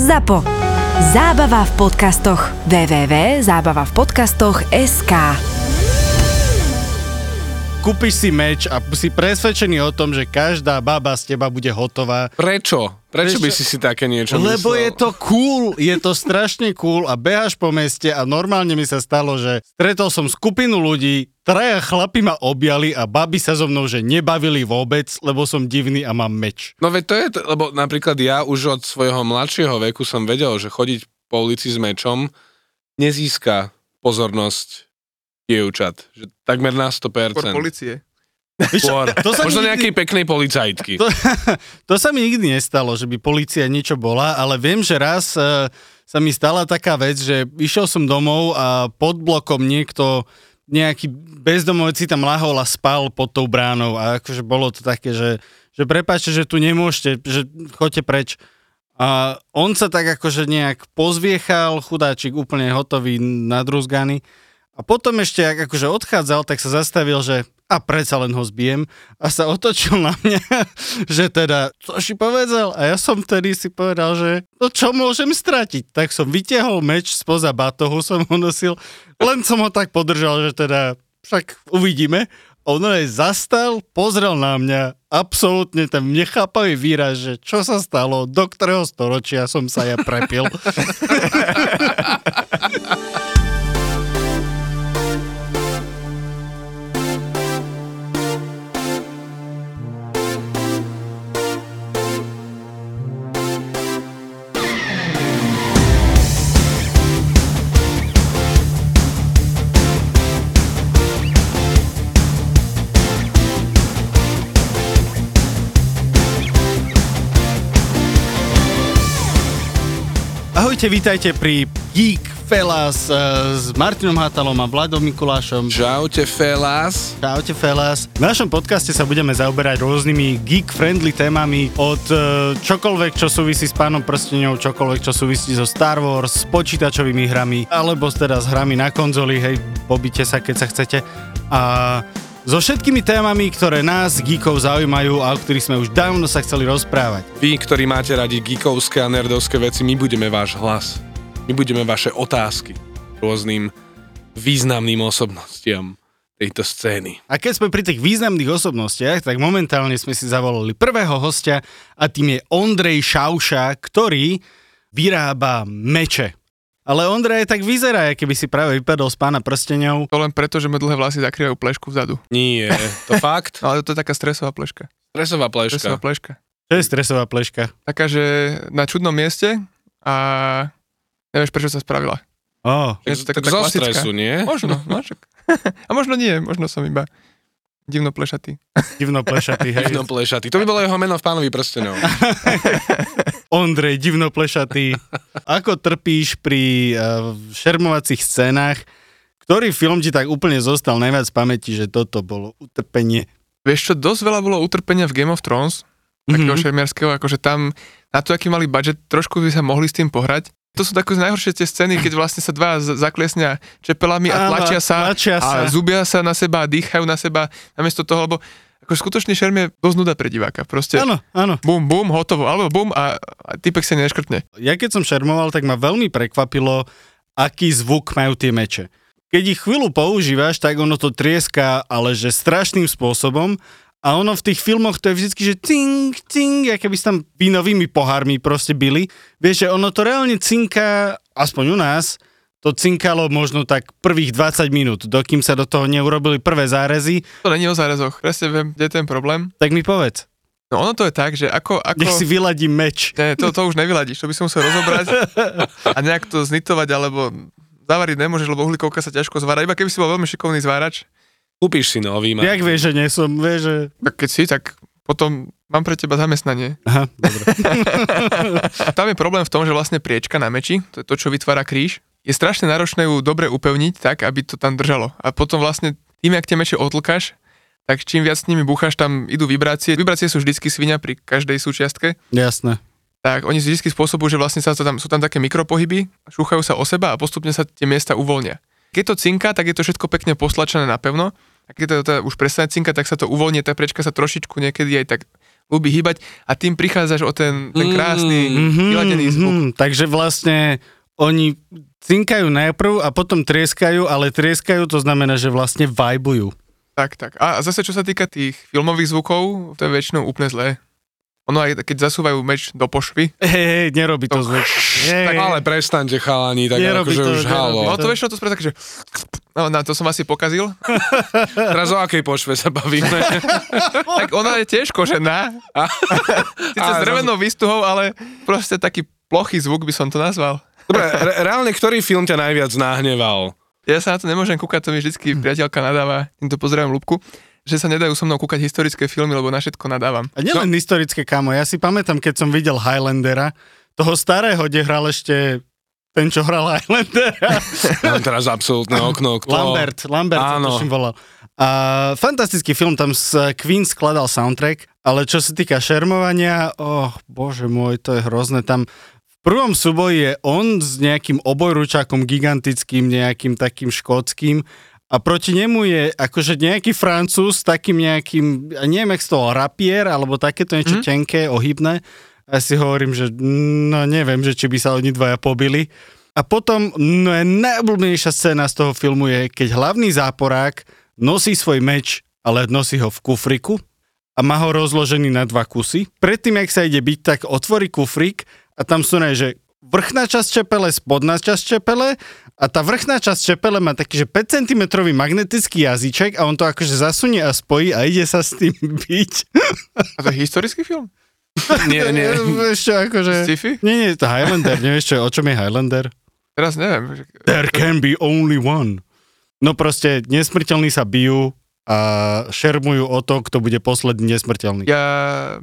ZAPO. Zábava v podcastoch. www.zábavavpodcastoch.sk Kúpiš si meč a si presvedčený o tom, že každá baba z teba bude hotová. Prečo? Prečo by si si také niečo Lebo myslel? je to cool, je to strašne cool a beháš po meste a normálne mi sa stalo, že stretol som skupinu ľudí, traja chlapi ma objali a baby sa so mnou, že nebavili vôbec, lebo som divný a mám meč. No veď to je, to, lebo napríklad ja už od svojho mladšieho veku som vedel, že chodiť po ulici s mečom nezíska pozornosť dievčat. Že takmer na 100%. Skôr policie. Skôr. to sa Možno mi nejakej peknej policajtky. To, to sa mi nikdy nestalo, že by policia niečo bola, ale viem, že raz e, sa mi stala taká vec, že išiel som domov a pod blokom niekto, nejaký bezdomovec si tam lahol a spal pod tou bránou a akože bolo to také, že, že prepáčte, že tu nemôžete, že choďte preč. A on sa tak akože nejak pozviechal, chudáčik úplne hotový, nadruzganý. A potom ešte, ak akože odchádzal, tak sa zastavil, že a predsa len ho zbijem a sa otočil na mňa, že teda, čo si povedal? A ja som vtedy si povedal, že no čo môžem stratiť? Tak som vytiahol meč spoza batohu, som ho nosil, len som ho tak podržal, že teda však uvidíme. On aj zastal, pozrel na mňa, absolútne ten nechápavý výraz, že čo sa stalo, do ktorého storočia som sa ja prepil. Ahojte, vítajte pri Geek Fellas eh, s Martinom Hatalom a Vladom Mikulášom. Čaute, felás. Čaute Felas. V našom podcaste sa budeme zaoberať rôznymi geek-friendly témami od e, čokoľvek, čo súvisí s pánom prstenov, čokoľvek, čo súvisí so Star Wars, s počítačovými hrami, alebo teda s hrami na konzoli, hej, pobite sa, keď sa chcete. A so všetkými témami, ktoré nás, geekov, zaujímajú a o ktorých sme už dávno sa chceli rozprávať. Vy, ktorí máte radi geekovské a nerdovské veci, my budeme váš hlas. My budeme vaše otázky rôznym významným osobnostiam tejto scény. A keď sme pri tých významných osobnostiach, tak momentálne sme si zavolali prvého hostia a tým je Ondrej Šauša, ktorý vyrába meče. Ale Ondrej tak vyzerá, keby si práve vypadol z pána prstenov. To len preto, že mu dlhé vlasy zakrývajú plešku vzadu. Nie, to fakt? No, ale to je taká stresová pleška. Stresová Stresová pleška. pleška. Čo je stresová pleška? Taká, že na čudnom mieste a nevieš, prečo sa spravila. Tak, Je to taká tak tá zo klasická. stresu, nie? Možno, no však. A možno nie, možno som iba divno plešatý. divno plešatý, hej. Divno plešatý. To by bolo jeho meno v pánovi prstenov. Ondrej, divno plešatý. Ako trpíš pri uh, šermovacích scénach? Ktorý film ti tak úplne zostal najviac v pamäti, že toto bolo utrpenie? Vieš čo, dosť veľa bolo utrpenia v Game of Thrones, takého Mhm. šermiarského, akože tam na to, aký mali budget, trošku by sa mohli s tým pohrať. To sú také najhoršie tie scény, keď vlastne sa dva z- zakliesnia čepelami a tlačia sa, tlačia sa. a zubia sa na seba a dýchajú na seba namiesto toho, lebo ako skutočný šerm je dosť nuda pre diváka. Proste Áno, áno. bum, bum, hotovo, alebo bum a, a typek sa neškrtne. Ja keď som šermoval, tak ma veľmi prekvapilo, aký zvuk majú tie meče. Keď ich chvíľu používaš, tak ono to trieska, ale že strašným spôsobom. A ono v tých filmoch to je vždycky, že cing, cing, aké by tam vínovými pohármi proste byli. Vieš, že ono to reálne cinká, aspoň u nás, to cinkalo možno tak prvých 20 minút, dokým sa do toho neurobili prvé zárezy, To není o zárezoch, presne viem, kde je ten problém. tak mi povedz. No ono to je tak, že ako... ako... Nech si vyladím meč. Nie, to, to už nevyladíš, to by som musel rozobrať a nejak to znitovať, alebo zavariť nemôžeš, lebo uhlíkovka sa ťažko zvára. Iba keby si bol veľmi šikovný zvárač, Kúpiš si nový, má. Jak vieš, že nie som, vieš, že... tak keď si, tak potom mám pre teba zamestnanie. Aha, dobre. Tam je problém v tom, že vlastne priečka na meči, to je to, čo vytvára kríž, je strašne náročné ju dobre upevniť tak, aby to tam držalo. A potom vlastne tým, jak tie meče otlkáš, tak čím viac s nimi búchaš, tam idú vibrácie. Vibrácie sú vždycky svinia pri každej súčiastke. Jasné. tak oni vždy spôsobujú, že vlastne sa to tam, sú tam také mikropohyby, šúchajú sa o seba a postupne sa tie miesta uvoľnia. Keď to cinka, tak je to všetko pekne postlačené na pevno a keď to, to už prestane cinka, tak sa to uvoľní, tá prečka sa trošičku niekedy aj tak ľúbi hýbať a tým prichádzaš o ten, ten Mm, krásny, Mhm, vyladený zvuk. mhm, takže vlastne oni cinkajú najprv a potom trieskajú, ale trieskajú to znamená, že vlastne vajbujú. Tak, tak. A zase čo sa týka tých filmových zvukov, to je väčšinou úplne zlé. Ono aj keď zasúvajú meč do pošvy, Hej, hej, nerobí to To- zvuk. Tak ale prestaňte chalani, tak Nerobí akože to, už halo. no to väčšinou to spravia také, že no, na to som asi pokazil. Teraz o akej pošve sa bavíme? tak ona je tiež kožená. Sice s drevenou výstuhou, ale proste taký plochý zvuk by som to nazval. Dobre, re- reálne, ktorý film ťa najviac nahneval? Ja sa na to nemôžem kúkať, to mi vždycky priateľka nadáva, týmto pozdravujem Lubku, že sa nedajú so mnou kúkať historické filmy, lebo na všetko nadávam. A nielen no. historické kamo, ja si pamätám, keď som videl Highlandera, toho starého, kde hral ešte ten, čo hral Highlandera. Mám teraz absolútne okno. Kto... Lambert, Lambert Áno. to volal. A fantastický film, tam s Queen skladal soundtrack, ale čo sa týka šermovania, oh, bože môj, to je hrozné. Tam v prvom súboji je on s nejakým obojručákom gigantickým, nejakým takým škótským a proti nemu je akože nejaký francúz s takým nejakým, ja neviem, jak z toho rapier, alebo takéto niečo mm. tenké, ohybné. A si hovorím, že no neviem, že či by sa oni dvaja pobili. A potom no, je najobľúbenejšia scéna z toho filmu je, keď hlavný záporák nosí svoj meč, ale nosí ho v kufriku a má ho rozložený na dva kusy. Predtým, jak sa ide byť, tak otvorí kufrik a tam sú ne, že vrchná časť čepele, spodná časť čepele a tá vrchná časť čepele má taký, že 5 cm magnetický jazyček a on to akože zasunie a spojí a ide sa s tým byť. A to je historický film? Nie, nie. Čo, akože... Sci-fi? Nie, nie, to Highlander, nevieš čo, o čom je Highlander? Teraz neviem. There can be only one. No proste, nesmrteľní sa bijú a šermujú o to, kto bude posledný nesmrteľný. Ja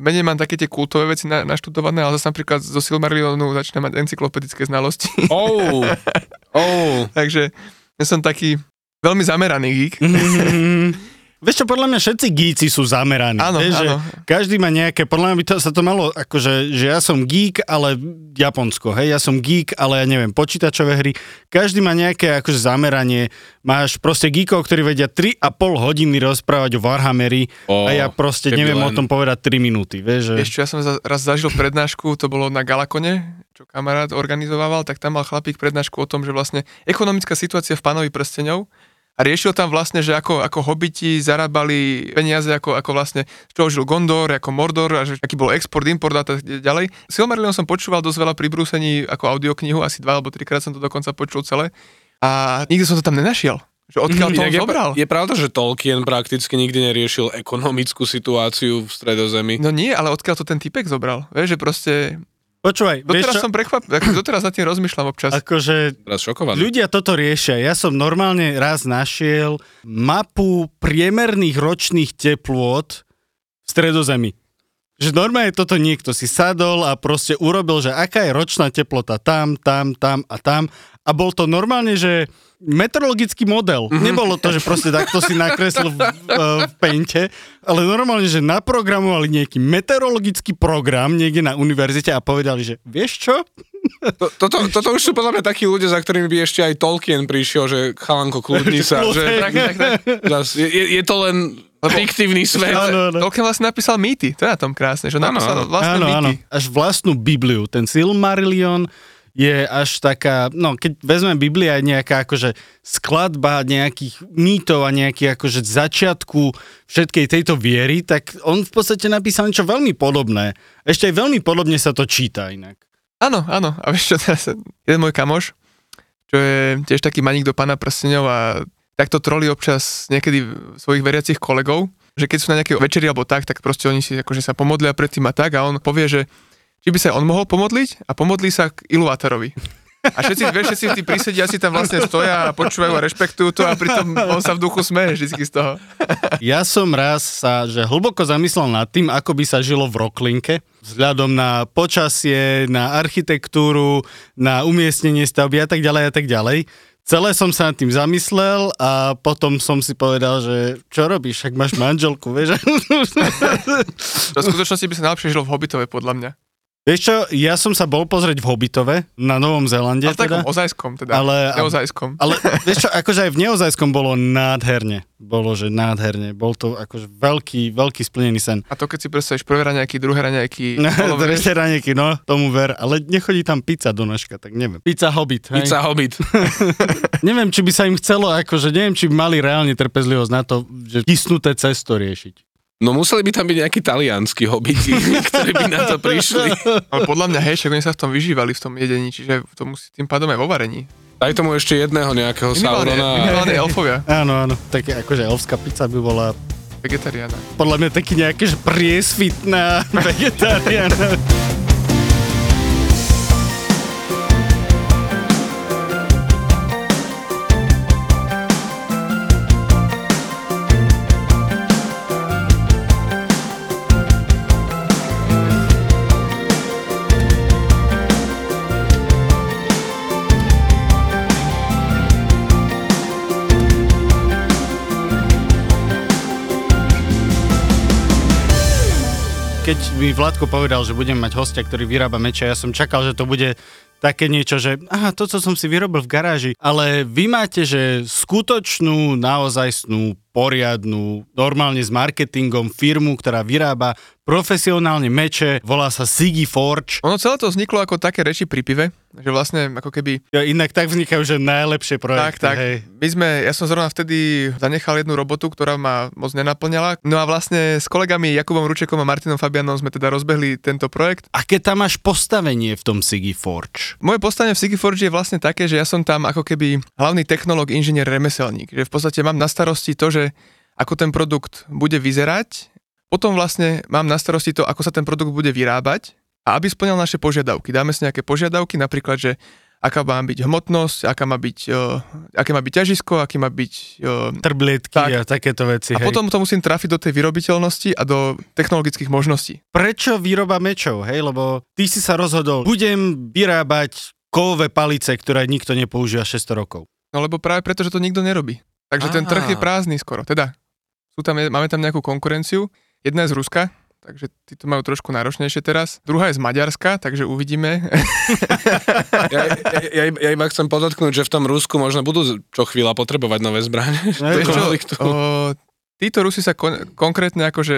menej mám také tie kultové veci na, naštudované, ale zase napríklad zo Silmarillionu začnem mať encyklopedické znalosti. Oh, oh. Takže ja som taký veľmi zameraný geek. Vieš čo, podľa mňa všetci gíci sú zameraní. Áno, vieš, áno. Že každý má nejaké, podľa mňa by to, sa to malo, akože, že ja som geek, ale Japonsko, hej, ja som geek, ale ja neviem, počítačové hry. Každý má nejaké akože zameranie. Máš proste geekov, ktorí vedia 3,5 hodiny rozprávať o Warhammeri Ó, a ja proste neviem len. o tom povedať 3 minúty, vieš, že... Vieš čo, ja som za, raz zažil prednášku, to bolo na Galakone, čo kamarát organizoval, tak tam mal chlapík prednášku o tom, že vlastne ekonomická situácia v pánovi prsteňov a riešil tam vlastne, že ako, ako hobiti zarábali peniaze, ako, ako vlastne, z čoho žil Gondor, ako Mordor, a že aký bol export, import a tak ďalej. Silmarillion som počúval dosť veľa pri brúsení ako audioknihu, asi dva alebo trikrát som to dokonca počul celé a nikdy som to tam nenašiel. Že odkiaľ to on Inak je, zobral? je pravda, že Tolkien prakticky nikdy neriešil ekonomickú situáciu v stredozemi. No nie, ale odkiaľ to ten typek zobral? Vieš, že proste... Počúvaj, vieš Doteraz čo, som prekvapený, ako doteraz nad tým rozmýšľam občas. akože Teraz šokovaný. Ľudia toto riešia. Ja som normálne raz našiel mapu priemerných ročných teplôt v stredozemi. Že normálne toto niekto si sadol a proste urobil, že aká je ročná teplota tam, tam, tam a tam. A bol to normálne, že meteorologický model. Nebolo to, že proste takto si nakreslil v, v, v Painte, ale normálne, že naprogramovali nejaký meteorologický program niekde na univerzite a povedali, že vieš čo? To, toto, toto už sú podľa mňa takí ľudia, za ktorými by ešte aj Tolkien prišiel, že chalanko, kľudni sa. že, tak, tak, tak. je, je, to len fiktívny svet. Áno, áno. Tolkien vlastne napísal mýty, to je na tom krásne, že Áno, napísal áno. vlastné áno, áno. mýty. Až vlastnú Bibliu. Ten Silmarillion je až taká, no keď vezmeme Biblia, je nejaká akože skladba nejakých mýtov a nejakých akože začiatku všetkej tejto viery, tak on v podstate napísal niečo veľmi podobné. Ešte aj veľmi podobne sa to číta inak. Áno, áno. A vieš čo teraz, jeden môj kamoš, čo je tiež taký maník do pána prstenov a takto trolí občas niekedy svojich veriacich kolegov, že keď sú na nejakej večeri alebo tak, tak proste oni si akože sa pomodlia predtým a tak a on povie, že či by sa on mohol pomodliť a pomodlí sa k Iluvátorovi. A všetci, vieš, všetci tí prísediaci tam vlastne stoja a počúvajú a rešpektujú to a pritom on sa v duchu smeje vždycky z toho. Ja som raz sa že hlboko zamyslel nad tým, ako by sa žilo v Roklinke, vzhľadom na počasie, na architektúru, na umiestnenie stavby a tak ďalej a tak ďalej. Celé som sa nad tým zamyslel a potom som si povedal, že čo robíš, ak máš manželku, vieš? V skutočnosti by sa najlepšie žilo v Hobbitove, podľa mňa. Vieš čo, ja som sa bol pozrieť v Hobitove na Novom Zélande. Ale v takom teda, ozajskom teda. Ale- Neozajskom. ale vieš čo, akože aj v Neozajskom bolo nádherne. Bolo, že nádherne. Bol to akože veľký, veľký splnený sen. A to keď si predstavíš prvé raňajky, druhé raňajky, Tretie ranieky, no, tomu ver. Ale nechodí tam pizza do nožka, tak neviem. Pizza Hobbit, hej. Pizza Hobbit. Neviem, či by sa im chcelo, akože neviem, či by mali reálne trpezlivosť na to, že tisnuté cesto riešiť. No museli by tam byť nejakí talianskí hobiti, ktorí by na to prišli. ale podľa mňa, hej, však oni sa v tom vyžívali v tom jedení, čiže to musí tým pádom aj vo varení. Daj tomu ešte jedného nejakého Minimálne, Saurona. minimálne elfovia, Áno, áno, také akože elfská pizza by bola vegetariána. podľa mňa taký nejaký že priesvitná vegetariána. Keď mi Vládko povedal, že budem mať hostia, ktorý vyrába meče, ja som čakal, že to bude také niečo, že aha, to, co som si vyrobil v garáži, ale vy máte, že skutočnú, naozajstnú, poriadnu, normálne s marketingom firmu, ktorá vyrába profesionálne meče, volá sa Siggy Forge. Ono celé to vzniklo ako také reči pri pive, že vlastne ako keby Ja, inak tak vznikajú, že najlepšie Tak, projekty. tak. Hej. My sme, ja som zrovna vtedy zanechal jednu robotu, ktorá ma moc nenaplňala. No a vlastne s kolegami Jakubom Ručekom a Martinom Fabianom sme teda rozbehli tento projekt. Aké tam máš postavenie v tom Siggy Forge? Moje postavenie v Sigiforge je vlastne také, že ja som tam ako keby hlavný technológ, inžinier, remeselník. Že v podstate mám na starosti to, že ako ten produkt bude vyzerať, potom vlastne mám na starosti to, ako sa ten produkt bude vyrábať a aby splňal naše požiadavky. Dáme si nejaké požiadavky, napríklad, že aká má byť hmotnosť, aká má byť, uh, aké má byť ťažisko, aký má byť uh, Trblietky Tak. a takéto veci. A hej. potom to musím trafiť do tej vyrobiteľnosti a do technologických možností. prečo výroba mečov, hej? Lebo ty si sa rozhodol, budem vyrábať kovové palice, ktoré nikto nepoužíva 600 rokov. No lebo práve preto, že to nikto nerobí. Takže ten trh je prázdny skoro. Teda, sú tam, máme tam nejakú konkurenciu. Jedna je z Ruska, takže tí to majú trošku náročnejšie teraz. Druhá je z Maďarska, takže uvidíme. Ja, ja, ja, ja iba chcem podotknúť, že v tom Rusku možno budú čo chvíľa potrebovať nové. Hej, Vieš čo, o, títo Rusi sa kon- konkrétne akože,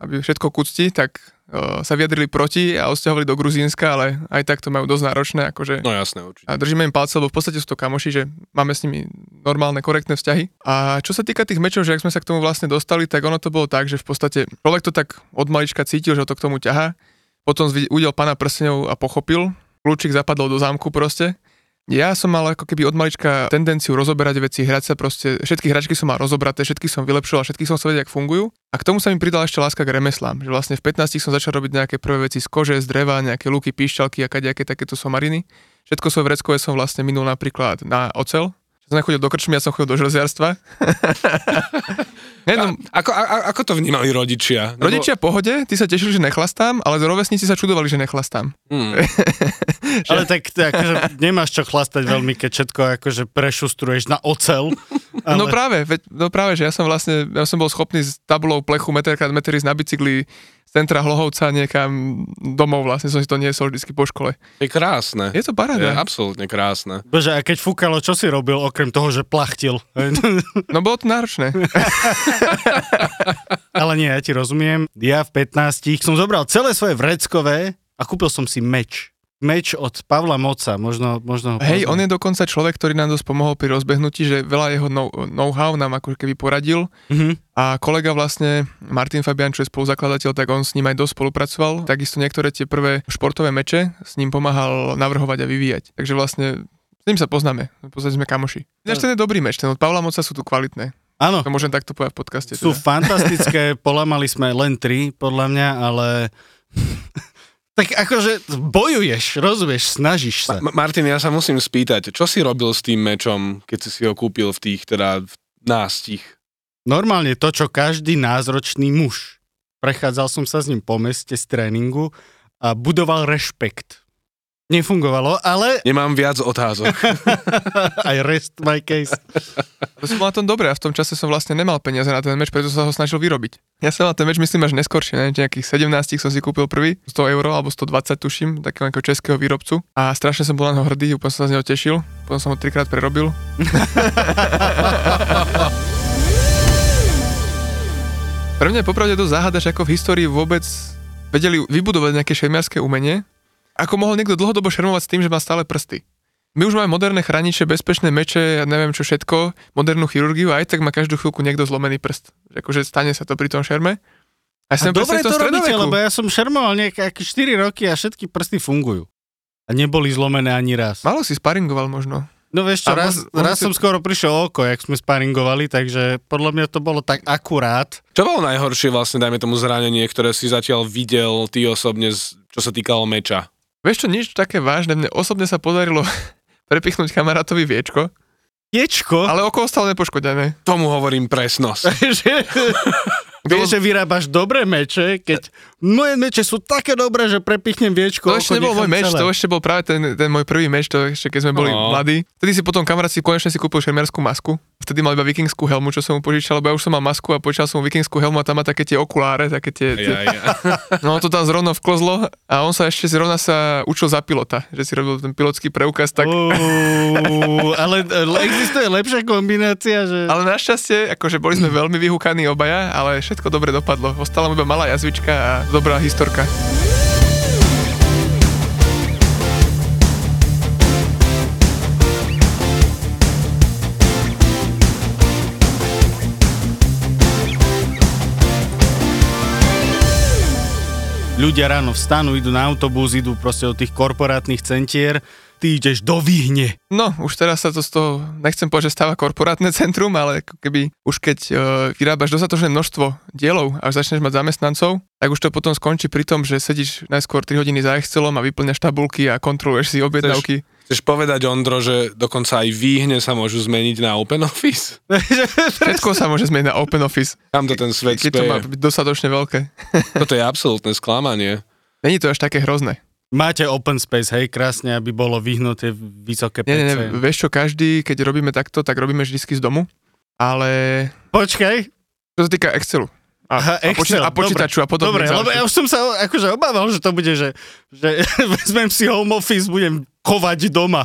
aby všetko kucti, tak o, sa vyjadrili proti a odsťahovali do Gruzínska, ale aj tak to majú dosť náročné. Akože, No jasné, určite. a držíme im palce, lebo v podstate sú to kamoši, že máme s nimi normálne, korektné vzťahy. A čo sa týka tých mečov, že ak sme sa k tomu vlastne dostali, tak ono to bolo tak, že v podstate človek to tak od malička cítil, že to k tomu ťaha. Potom udel pána prstenov a pochopil. Kľúčik zapadol do zámku proste. Ja som mal ako keby od malička tendenciu rozoberať veci, hrať sa proste, všetky hračky som mal rozobraté, všetky som vylepšil a všetky som sa vedel, ako fungujú. A k tomu sa mi pridala ešte láska k remeslám, že vlastne v 15 som začal robiť nejaké prvé veci z kože, z dreva, nejaké luky, píšťalky a kadejaké takéto somariny. Všetko svoje vreckové som vlastne minul napríklad na ocel. Že som nechodil do krčmy, ja som chodil do železiarstva. Ne, no, A, ako, a, ako to vnímali rodičia? Rodičia pohode, tí sa tešili, že nechlastám, ale rovesníci sa čudovali, že nechlastám. Hmm. Ale tak ty akože nemáš čo chlastať veľmi, keď všetko akože prešustruješ na ocel. Ale... No práve, veď, no práve, že ja som vlastne, ja som bol schopný s tabulou plechu meter krát meter ísť na bicykli centra Hlohovca niekam domov, vlastne som si to niesol vždycky po škole. Je krásne. Je to Je paráda. absolútne krásne. Bože, a keď fúkalo, čo si robil, okrem toho, že plachtil? No bolo to náročné. Ale nie, ja ti rozumiem. Ja v 15 som zobral celé svoje vreckové a kúpil som si meč. Meč od Pavla Moca, možno, možno ho Hej, on je dokonca človek, ktorý nám dosť pomohol pri rozbehnutí, že veľa jeho know- know-how nám ako keby poradil Mhm. a kolega vlastne, Martin Fabian, čo je spoluzakladateľ, tak on s ním aj dosť spolupracoval. Takisto niektoré tie prvé športové meče s ním pomáhal navrhovať a vyvíjať. Takže vlastne s ním sa poznáme, v podstate sme kamoši. Ináč ten je dobrý meč, ten od Pavla Moca sú tu kvalitné. Áno, To môžem takto povedať v podcaste. sú Teda. fantastické, polamali sme len tri, podľa mňa, ale... tak akože bojuješ, rozumieš, snažíš sa. Ma- Martin, ja sa musím spýtať, čo si robil s tým mečom, keď si si ho kúpil v tých teda v nástich? Normálne to, čo každý názročný muž. Prechádzal som sa s ním po meste z tréningu a budoval rešpekt. Nefungovalo, ale Nemám viac otázok. I rest my case. To som bol na tom dobre a v tom čase som vlastne nemal peniaze na ten meč, preto som sa ho snažil vyrobiť. Ja som mal ten meč, myslím, až neskôršie, ne? nejakých 17 som si kúpil prvý, 100 eur alebo 120 tuším, takého nejakého českého výrobcu a strašne som bol na neho hrdý, úplne som sa z neho tešil, potom som ho trikrát prerobil. Pre mňa je popravde to záhada, že ako v histórii vôbec vedeli vybudovať nejaké šermiarské umenie, ako mohol niekto dlhodobo šermovať s tým, že má stále prsty. My už máme moderné chrániče, bezpečné meče, ja neviem čo všetko, modernú chirurgiu a aj tak má každú chvíľku niekto zlomený prst. Že Akože stane sa to pri tom šerme. A, A sem dobre to robíte, lebo ja som šermoval nejaké 4 roky a všetky prsty fungujú. A neboli zlomené ani raz. Málo si sparingoval možno. No vieš čo, A raz, mož- možno raz si- som skoro prišiel oko, jak sme sparingovali, takže podľa mňa to bolo tak akurát. Čo bolo najhoršie vlastne, dajme tomu zranenie, ktoré si zatiaľ videl ty osobne, čo sa týkalo meča? Vieš čo, nič také vážne, mne osobne sa podarilo prepichnúť kamarátovi viečko, Ječko, ale oko ostalo nepoškodené. Tomu hovorím presnosť. vieš, že vyrábaš dobré meče, keď moje meče sú také dobré, že prepichnem viečko. To ešte nebol môj meč, celé. to ešte bol práve ten, ten môj prvý meč, to ešte keď sme boli No. mladí. Vtedy si potom kamarát si konečne si kúpil šermiarskú masku. Vtedy mal iba vikingskú helmu, čo som mu požičal, lebo ja už som mal masku a požičal som mu vikingskú helmu a tam má také tie okuláre, také tie... Ja, ja. No to tam zrovna vklzlo a on sa ešte zrovna sa učil za pilota, že si robil ten pilotský preukaz, tak... Uú, ale ale existuje lepšia kombinácia, že... Ale našťastie, akože boli sme veľmi vyhúkaní obaja, ale všetko dobre dopadlo. Ostala iba malá jazvička a dobrá historka. Ľudia ráno vstanú, idú na autobus, idú proste od tých korporátnych centier, ty ideš do Vyhne. No, už teraz sa to z toho, nechcem povedať, že stáva korporátne centrum, ale keby už keď uh, vyrábaš dostatočné množstvo dielov a začneš mať zamestnancov, tak už to potom skončí pri tom, že sedíš najskôr 3 hodiny za Excelom a vyplňaš tabulky a kontroluješ si objednávky. Chceš povedať, Ondro, že dokonca aj výhne sa môžu zmeniť na Open Office? Všetko sa môže zmeniť na Open Office, Kam to ten svet keď to má byť dostatočne veľké. Toto je absolútne sklamanie. Není to až také hrozné. Máte open space, hej, krásne, aby bolo vyhnuté vysoké Nie, nie, PC. nie, vieš čo, každý, keď robíme takto, tak robíme vždy z domu, ale Počkaj, čo sa týka Excelu a, Aha, a, počí- Excel, a počítaču a podobne. Dobre, lebo ja už som sa akože obával, že to bude, že, že vezmem si home office, budem kovať doma.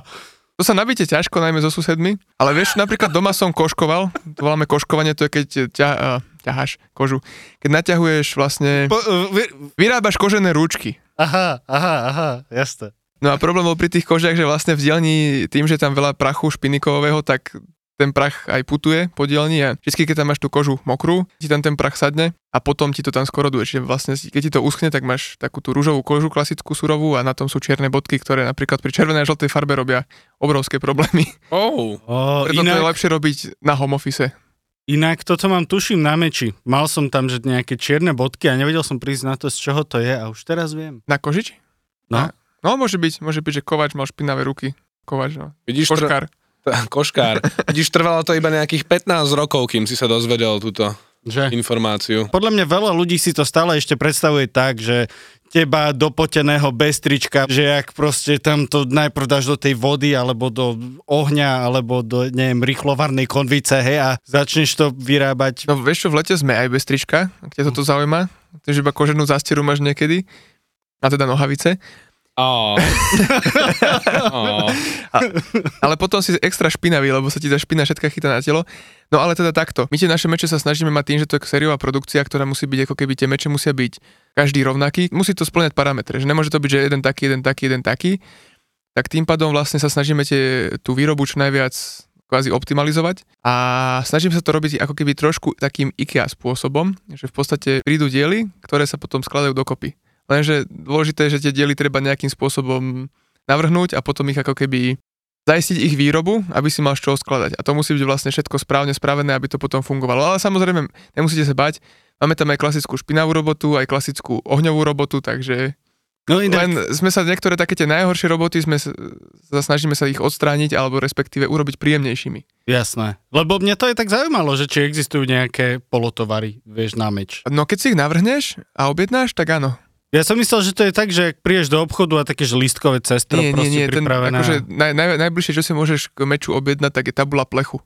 To sa nabíte ťažko, najmä so susedmi, ale vieš, napríklad doma som koškoval, to voláme koškovanie, to je keď ťa, uh, ťaháš kožu, keď naťahuješ vlastne, Po, uh, vy, vyrábaš kožené rúčky. Aha, aha, aha, jasné. No a problém bol pri tých kožiach, že vlastne v dielni tým, že tam veľa prachu špinikového, tak ten prach aj putuje po dielni a vždy, keď tam máš tú kožu mokrú, ti tam ten prach sadne a potom ti to tam skoroduje. Čiže vlastne, keď ti to uschne, tak máš takú tú rúžovú kožu, klasickú surovú a na tom sú čierne bodky, ktoré napríklad pri červenej a žltej farbe robia obrovské problémy. Oh, Preto to je inak, lepšie robiť na home office. Inak toto mám tuším na meči. Mal som tam že nejaké čierne bodky a nevedel som prísť na to, z čoho to je a už teraz viem. Na kožič? No. Na, no môže byť, môže byť, že kovač mal špinavé ruky. Kovač, no. vidíš, tr- Koškár. koškár. Vidíš, trvalo to iba nejakých 15 rokov, kým si sa dozvedel túto Že? informáciu. Podľa mňa veľa ľudí si to stále ešte predstavuje tak, že teba dopoteného bez trička, že ak proste tam to najprv dáš do tej vody, alebo do ohňa, alebo do, neviem, rýchlovarnej konvice, hej, a začneš to vyrábať. No vieš čo, v lete sme aj bez trička, ak ťa toto zaujíma. Takže iba koženú zástieru máš niekedy. A teda nohavice. Oh. oh. Ale potom si extra špinavý, lebo sa ti tá špina všetka chytá na telo. No ale teda takto. My tie naše meče sa snažíme mať tým, že to je sériová produkcia, ktorá musí byť ako keby tie meče musia byť každý rovnaký. Musí to splňať parametre, že nemôže to byť, že jeden taký, jeden taký, jeden taký. Tak tým pádom vlastne sa snažíme tie, tú výrobu čo najviac kvázi optimalizovať a snažím sa to robiť ako keby trošku takým IKEA spôsobom, že v podstate prídu diely, ktoré sa potom skladajú dokopy. Lenže dôležité je, že tie diely treba nejakým spôsobom navrhnúť a potom ich ako keby zaistiť ich výrobu, aby si mal z čoho skladať. A to musí byť vlastne všetko správne spravené, aby to potom fungovalo. Ale samozrejme, nemusíte sa bať. Máme tam aj klasickú špinavú robotu, aj klasickú ohňovú robotu, takže No inak, len sme sa niektoré také tie najhoršie roboty, sme sa, snažíme sa ich odstrániť alebo respektíve urobiť príjemnejšími. jasné. Lebo mňa to aj tak zaujímalo, že či existujú nejaké polotovary, vieš, na meč. No keď si ich navrhneš a objednáš, tak áno. Ja som myslel, že to je tak, že ak prídeš do obchodu a také, že listkové cestro Nie, nie, proste nie, ten, pripravené. akože naj, naj, najbližšie, čo si môžeš k meču objednať, tak je tabula plechu.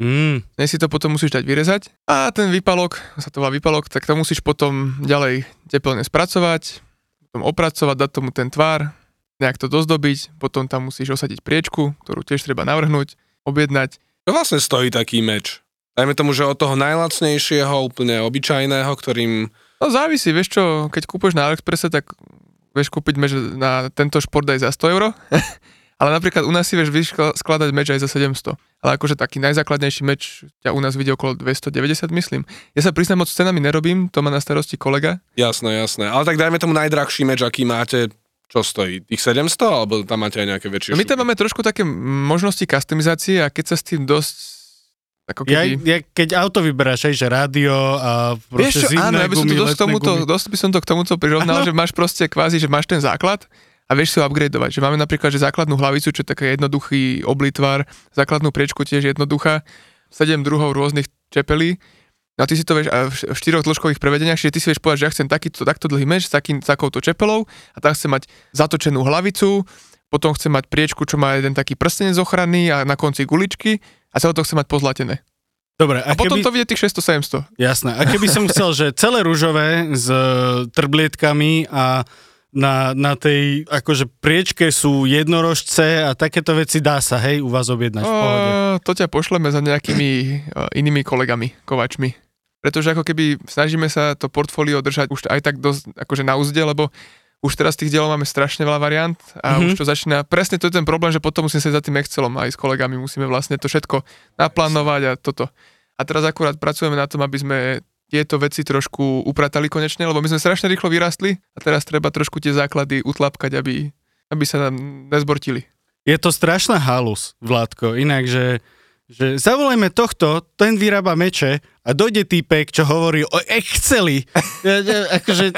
Mm, Dnes si to potom musíš dať vyrezať a ten výpalok, sa to volá výpalok, tak to musíš potom ďalej tepelne spracovať, potom opracovať, dať tomu ten tvár, nejak to dozdobiť, potom tam musíš osadiť priečku, ktorú tiež treba navrhnúť, objednať. To vlastne stojí taký meč. Dajme tomu, že od toho najlacnejšieho, úplne obyčajného, ktorým... No závisí, vieš čo, keď kúpeš na AliExpresse, tak vieš kúpiť meč na tento šport aj za 100 euro, ale napríklad u nás si vieš skladať meč aj za 700. Ale akože taký najzákladnejší meč ťa u nás vidie okolo 290, myslím. Ja sa priznám, moc cenami nerobím, to má na starosti kolega. Jasné, jasné. Ale tak dajme tomu najdrahší meč, aký máte, čo stojí? Tých 700? Alebo tam máte aj nejaké väčšie No my tam máme trošku také možnosti customizácie a keď sa s tým dosť ako ja, keby... ja, keď auto vyberáš, aj, že rádio a Vieš čo, proste áno, ja by som to dosť, tomuto, gumy. dosť by som to k tomuto prirovnal, že máš proste kvázi, že máš ten základ a vieš si ho upgradeovať. Že máme napríklad, že základnú hlavicu, čo je taký jednoduchý oblitvar, základnú priečku tiež jednoduchá, 7 druhov rôznych čepelí. No a ty si to vieš a v štyroch dĺžkových prevedeniach, čiže ty si vieš povedať, že ja chcem takýto, takto dlhý meč s takým, takouto čepelou a tam chcem mať zatočenú hlavicu, potom chcem mať priečku, čo má jeden taký prstenec ochranný a na konci guličky a celé to chcem mať pozlatené. Dobre, A a, potom keby, to vidie tých 600-700. Jasné. A keby som chcel, že celé rúžové s e, trblietkami a na, na tej akože priečke sú jednorožce a takéto veci dá sa, hej, u vás objednať v pohode. Uh, to ťa pošleme za nejakými uh, inými kolegami, kovačmi. Pretože ako keby snažíme sa to portfólio držať už aj tak dosť akože na úzde, lebo už teraz tých dielov máme strašne veľa variant a Mhm. mm-hmm. už to začína, presne to je ten problém, že potom musíme sa za tým Excelom aj s kolegami, musíme vlastne to všetko naplánovať a toto. A teraz akurát pracujeme na tom, aby sme tieto veci trošku upratali konečne, lebo my sme strašne rýchlo vyrastli a teraz treba trošku tie základy utlapkať, aby, aby sa nám nezbortili. Je to strašná halus, Vládko, inak, že, že zavolajme tohto, ten vyrába meče a dojde týpek, čo hovorí o Exceli. Akože,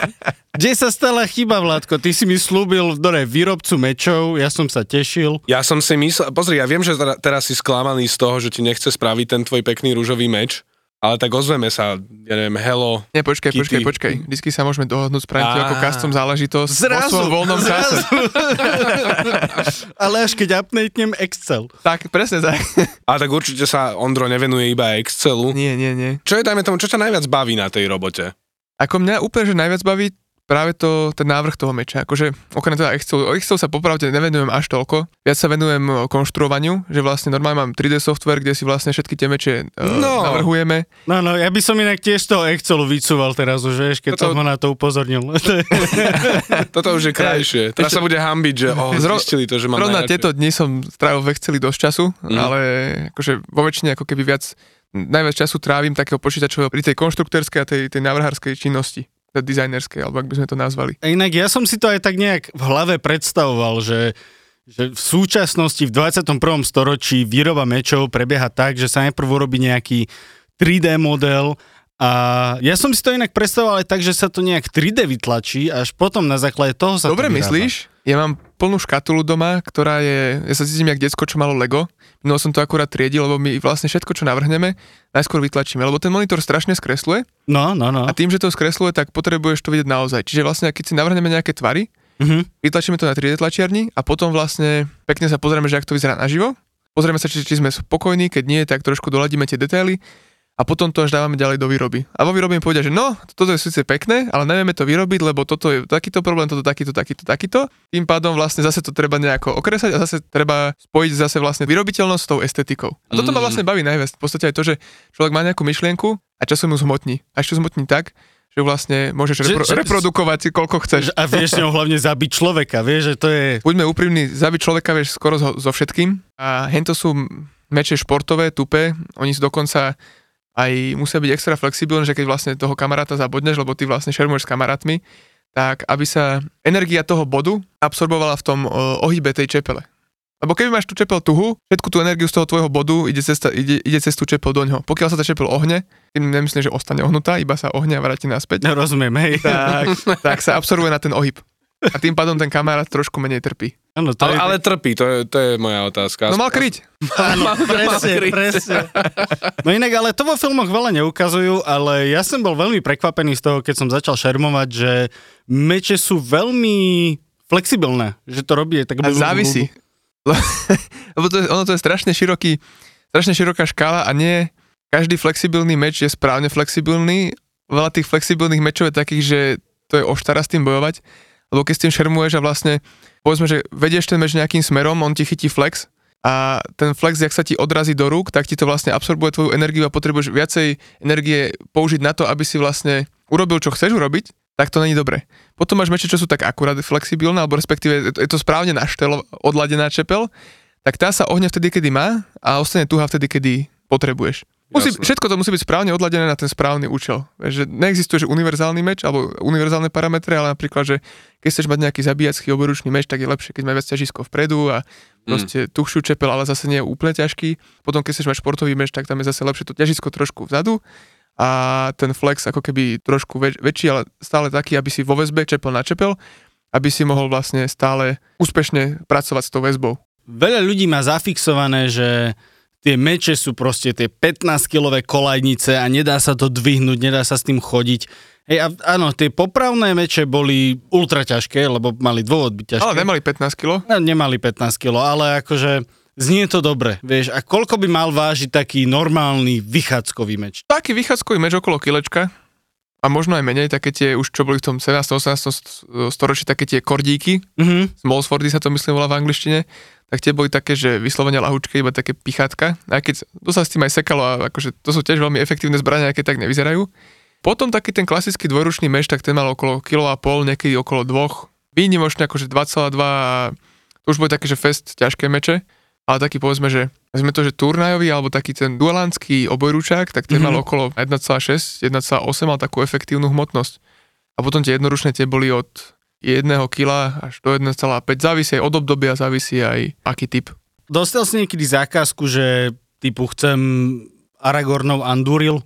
kde sa stala chyba, Vládko? Ty si mi slúbil dore, výrobcu mečov, ja som sa tešil. Ja som si myslel, pozri, ja viem, že tera- teraz si sklamaný z toho, že ti nechce spraviť ten tvoj pekný rúžový meč, ale tak ozveme sa, ja neviem, hello, Nie, počkaj, Kitty. počkaj, počkaj. Vždycky sa môžeme dohodnúť, spraviť to ako custom záležitosť Zrazu, vo svojom voľnom čase. Ale až keď upnatnem Excel. Tak, presne tak. ale tak určite sa Ondro nevenuje iba Excelu. nie, nie, nie. Čo je, dajme tomu, čo ťa najviac baví na tej robote? Ako mňa úplne, že najviac baví práve to, ten návrh toho meča. Akože okrem teda Excel, o Excel sa popravde nevenujem až toľko. Viac sa venujem o, konštruovaniu, že vlastne normálne mám 3D software, kde si vlastne všetky tie meče uh, No. navrhujeme. No, no, ja by som inak tiež toho Excelu vycúval teraz už, vieš, keď Toto- som ho na to upozornil. Toto už je krajšie. Teraz sa bude hambiť, že oh, Zro- zistili to, že mám najradšej. tieto dni som strávil v Exceli dosť času, mm. ale akože vo väčšine ako keby viac, najviac času trávim takého počítačového pri tej konštruktérskej a tej, tej návrhárskej činnosti, dizajnerskej, alebo ak by sme to nazvali. A inak ja som si to aj tak nejak v hlave predstavoval, že, že v súčasnosti v 21. storočí výroba mečov prebieha tak, že sa najprv urobí nejaký 3D model a ja som si to inak predstavoval aj tak, že sa to nejak 3D vytlačí a až potom na základe toho sa Dobre to vyrába. myslíš? Ja mám plnú škatulu doma, ktorá je, ja sa cítim jak decko, čo malo Lego. No som to akurát triedil, lebo my vlastne všetko, čo navrhneme, najskôr vytlačíme, lebo ten monitor strašne skresluje No, no, no. a tým, že to skresluje, tak potrebuješ to vidieť naozaj. Čiže vlastne, keď si navrhneme nejaké tvary, Mhm. vytlačíme to na 3D tlačiarni a potom vlastne pekne sa pozrieme, že ak to vyzerá naživo. Pozrieme sa, či, či sme spokojní, keď nie, tak trošku doladíme tie detaily a potom to až dávame ďalej do výroby. A vo výrobe im povedia, že no, toto je síce pekné, ale nevieme to vyrobiť, lebo toto je takýto problém, toto takýto, takýto, takýto. Tým pádom vlastne zase to treba nejako okresať a zase treba spojiť zase vlastne vyrobiteľnosť s tou estetikou. A toto ma Mm. vlastne baví najviac. V podstate aj to, že človek má nejakú myšlienku a časom ju zhmotní. A ešte zhmotní tak, že vlastne môžeš Že- repro- že- reprodukovať si koľko chceš. A vieš ňou hlavne zabiť človeka, vieš, že to je... buďme úprimní, zabiť človeka vieš skoro so, so všetkým. A hento sú meče športové, tupé, oni sú dokonca aj musia byť extra flexibilné, že keď vlastne toho kamaráta zabodneš, lebo ty vlastne šermuješ s kamarátmi, tak aby sa energia toho bodu absorbovala v tom o, ohybe tej čepele. Lebo keby máš tú čepel tuhu, všetku tú energiu z toho tvojho bodu ide cez, ide, ide cez tú čepel do ňoho. Pokiaľ sa tá čepel ohne, tým nemyslím, že ostane ohnutá, iba sa ohne a vráti naspäť, Rozumiem, hej. tak, tak sa absorbuje na ten ohyb. A tým pádom ten kamarát trošku menej trpí. Áno, to Ale, je... ale trpí, to je, to je moja otázka. No mal kryť. Áno, presne, kryť. presne. No inak, ale to vo filmoch veľa neukazujú, ale ja som bol veľmi prekvapený z toho, keď som začal šermovať, že meče sú veľmi flexibilné, že to robí tak... A závisí. Lebo to je, ono to je strašne široký, strašne široká škála a nie každý flexibilný meč je správne flexibilný. Veľa tých flexibilných mečov je takých, že to je oštara s tým bojovať, lebo keď s tým šermuješ a vlastne, povedzme, že vedieš ten meč nejakým smerom, on ti chytí flex a ten flex, jak sa ti odrazí do rúk, tak ti to vlastne absorbuje tvoju energiu a potrebuješ viacej energie použiť na to, aby si vlastne urobil, čo chceš urobiť, tak to není dobre. Potom máš meče, čo sú tak akurát flexibilné, alebo respektíve je to- správne na štel, odladená čepel, tak tá sa ohne vtedy, kedy má a ostane tuhá vtedy, kedy potrebuješ. Musí, všetko to musí byť správne odladené na ten správny účel. Že neexistuje že univerzálny meč alebo univerzálne parametre, ale napríklad, že keď chceš mať nejaký zabíjacký oboručný meč, tak je lepšie, keď má viac ťažisko vpredu a proste tuhšiu čepel, ale zase nie je úplne ťažký. Potom keď chceš mať športový meč, tak tam je zase lepšie to ťažisko trošku vzadu a ten flex ako keby trošku väč- väčší, ale stále taký, aby si vo väzbe čepel na čepel, aby si mohol vlastne stále úspešne pracovať s tou väzbou. Veľa ľudí má zafixované, že tie meče sú proste tie 15-kilové kolajnice a nedá sa to dvihnúť, nedá sa s tým chodiť. Hej, a áno, tie popravné meče boli ultra ťažké, lebo mali dôvod byť ťažké. Ale nemali 15 kg. No, nemali 15 kg, ale akože znie to dobre, vieš. A koľko by mal vážiť taký normálny vychádzkový meč? Taký vychádzkový meč okolo kilečka a možno aj menej, také tie už čo boli v tom 17. 18. st- storočí, také tie kordíky, Mhm. Smallswordy sa to myslím volá v angličtine, tak tie boli také, že vyslovene lahučké, iba také pichátka. A keď to sa s tým aj sekalo a akože to sú tiež veľmi efektívne zbrania, aké tak nevyzerajú. Potom taký ten klasický dvojručný meč, tak ten mal okolo kilo a pol, niekedy okolo dvoch. Výnimočne akože 2,2 a to už boli také, že fest ťažké meče. Ale taký povedzme, že sme to, že turnajový alebo taký ten dualánsky obojručák, tak ten Mhm. mal okolo 1,6, 1,8 mal takú efektívnu hmotnosť. A potom tie jednoručné tie boli od 1 kg až do 1,5. Závisí aj od obdobia, závisí aj aký typ. Dostal si niekedy zákazku, že typu chcem Aragornov Anduril?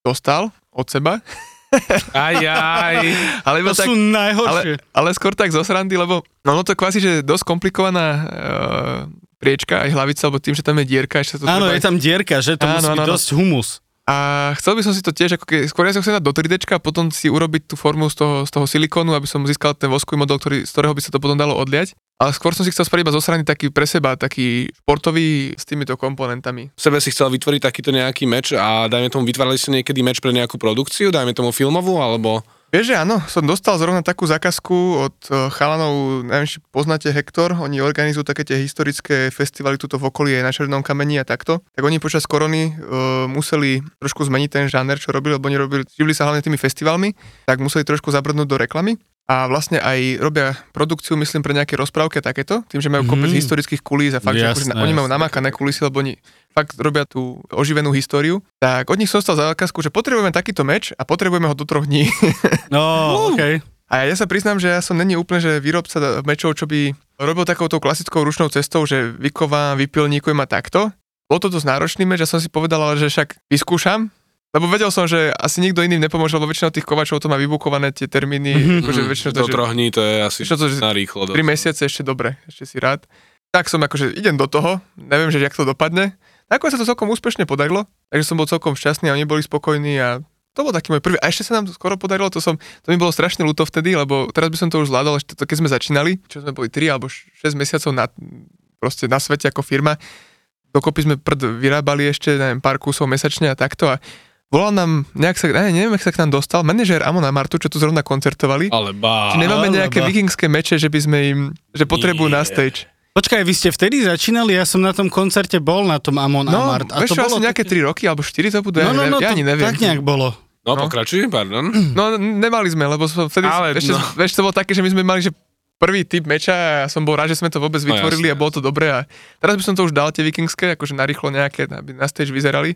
Dostal od seba, Aj, aj. ale To tak, sú najhoršie. ale, ale skôr tak zo srandy, lebo no, no to kvázi, že dosť komplikovaná uh, priečka, aj hlavica, lebo tým, že tam je dierka, ešte sa to Áno, treba je tam dierka, že to Áno, musí byť áno, áno. dosť humus. A chcel by som si to tiež, ako ke, skôr ja som chcel dať do 3D a potom si urobiť tú formu z toho, z toho silikónu, aby som získal ten voskový model, ktorý, z ktorého by sa to potom dalo odliať. Ale skôr som si chcel spraviť iba zo strany taký pre seba, taký športový s týmito komponentami. V sebe si chcel vytvoriť takýto nejaký meč a dajme tomu, vytvárali ste niekedy meč pre nejakú produkciu, dajme tomu filmovú, alebo... Vieš, že áno, som dostal zrovna takú zákazku od eh, chalanov, neviem, či poznáte Hektor, oni organizujú také tie historické festivaly tuto v okolí aj na Černom kameni a takto. Tak oni počas korony uh, museli trošku zmeniť ten žáner, čo robili, lebo oni robili, živili sa hlavne tými festivalmi, tak museli trošku zabrdnúť do reklamy. A vlastne aj robia produkciu, myslím, pre nejaké rozprávky takéto, tým, že majú kopec historických kulís a fakt, že Jasné, akože na- oni majú namakané kulisy, lebo oni fakt robia tú oživenú históriu. Tak od nich som dostal zákazku, že potrebujeme takýto meč a potrebujeme ho do troch dní. No, okej. A ja sa priznám, že ja som není úplne, že výrobca mečov, čo by robil takouto klasickou ručnou cestou, že vykovám, vypilníkujem a takto. Bol to dosť náročný meč a som si povedal, že však vyskúšam, lebo vedel som, že asi nikto iný nepomôže, lebo väčšinou tých kovačov to má vybukované tie termíny, Mhm. akože Mhm, väčšinou to, do troch dní to je asi Čo to, že- na rýchlo. 3 mesiace ešte dobre, ešte si rád. Tak som akože, idem do toho, neviem, že jak to dopadne. Nakoniec sa to celkom úspešne podarilo, takže som bol celkom šťastný a oni boli spokojní a to bol taký môj prvý. A ešte sa nám to skoro podarilo, to, som, to mi bolo strašne ľúto vtedy, lebo teraz by som to už zvládol, ešte to, keď sme začínali, čo sme boli 3 alebo 6 mesiacov na, proste na svete ako firma. Dokopy sme prd vyrábali ešte, neviem, pár kusov mesačne a takto a volal nám, nejak sa, ne, neviem, jak sa k nám dostal, manažér Amon a Martu, čo tu zrovna koncertovali. Ale bá. Či nemáme ale nejaké ba. vikingské meče, že by sme im, že potrebujú na stage. Počkaj, vy ste vtedy začínali, ja som na tom koncerte bol, na tom Amon No, Amart. vieš čo, asi nejaké 3 roky, alebo 4 to budú, ja, No, no, no, ja to, ani neviem. tak nejak bolo. No, No. pokračuj, pardon. No, nemali sme, lebo som vtedy, Ale ešte, no. vieš, to bolo také, že my sme mali, že prvý typ meča a ja som bol rád, že sme to vôbec No, vytvorili jasne, a bolo to dobré a teraz by som to už dal tie vikingské, akože narýchlo nejaké, aby na stage vyzerali,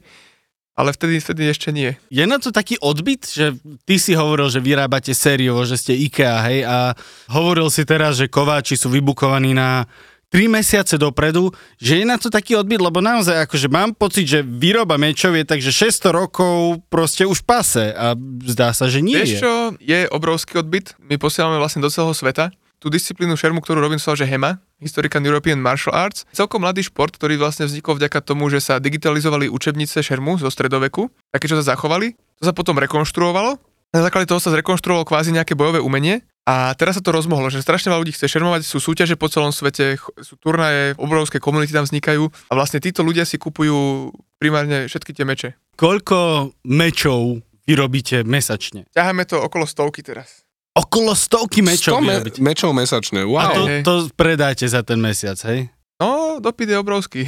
ale vtedy, vtedy ešte nie. Je na to taký odbyt, že ty si hovoril, že vyrábate sériovo, že ste IKEA, hej, a hovoril si teraz, že kováči sú vybukovaní na 3 mesiace dopredu, že je na to taký odbyt, lebo naozaj akože mám pocit, že výroba mečov je takže 600 rokov proste už pase a zdá sa, že nie Vieš je. čo, je obrovský odbyt, my posielame vlastne do celého sveta, tú disciplínu šermu, ktorú robím, sa že HEMA, Historical European Martial Arts. Celkom mladý šport, ktorý vlastne vznikol vďaka tomu, že sa digitalizovali učebnice šermu zo stredoveku, také, čo sa zachovali. To sa potom rekonštruovalo. Na základe toho sa zrekonštruovalo kvázi nejaké bojové umenie a teraz sa to rozmohlo, že strašne veľa ľudí chce šermovať, sú súťaže po celom svete, sú turnaje, obrovské komunity tam vznikajú a vlastne títo ľudia si kupujú primárne všetky tie meče. Koľko mečov vyrobíte mesačne? Ťaháme to okolo stovky teraz. Okolo stovky mečov 100 me- mečov mesačne, A wow. to, Hej. to predáte za ten mesiac, hej? No, dopyt je obrovský.